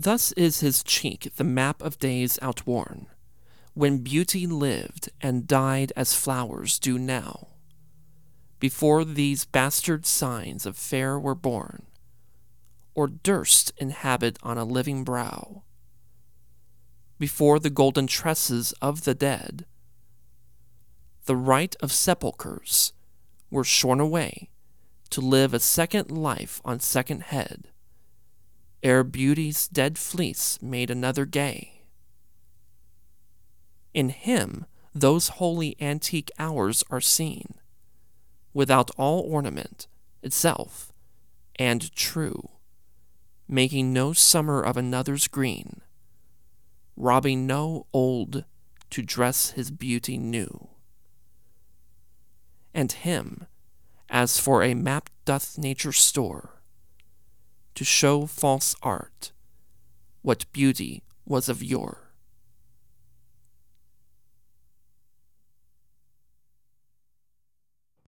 Thus is his cheek the map of days outworn, when beauty lived and died as flowers do now. Before these bastard signs of fair were born, or durst inhabit on a living brow, before the golden tresses of the dead, the right of sepulchres, were shorn away to live a second life on second head, ere beauty's dead fleece made another gay. In him those holy antique hours are seen, without all ornament, itself, and true, making no summer of another's green, robbing no old to dress his beauty new and him, as for a map doth nature store, to show false art what beauty was of yore.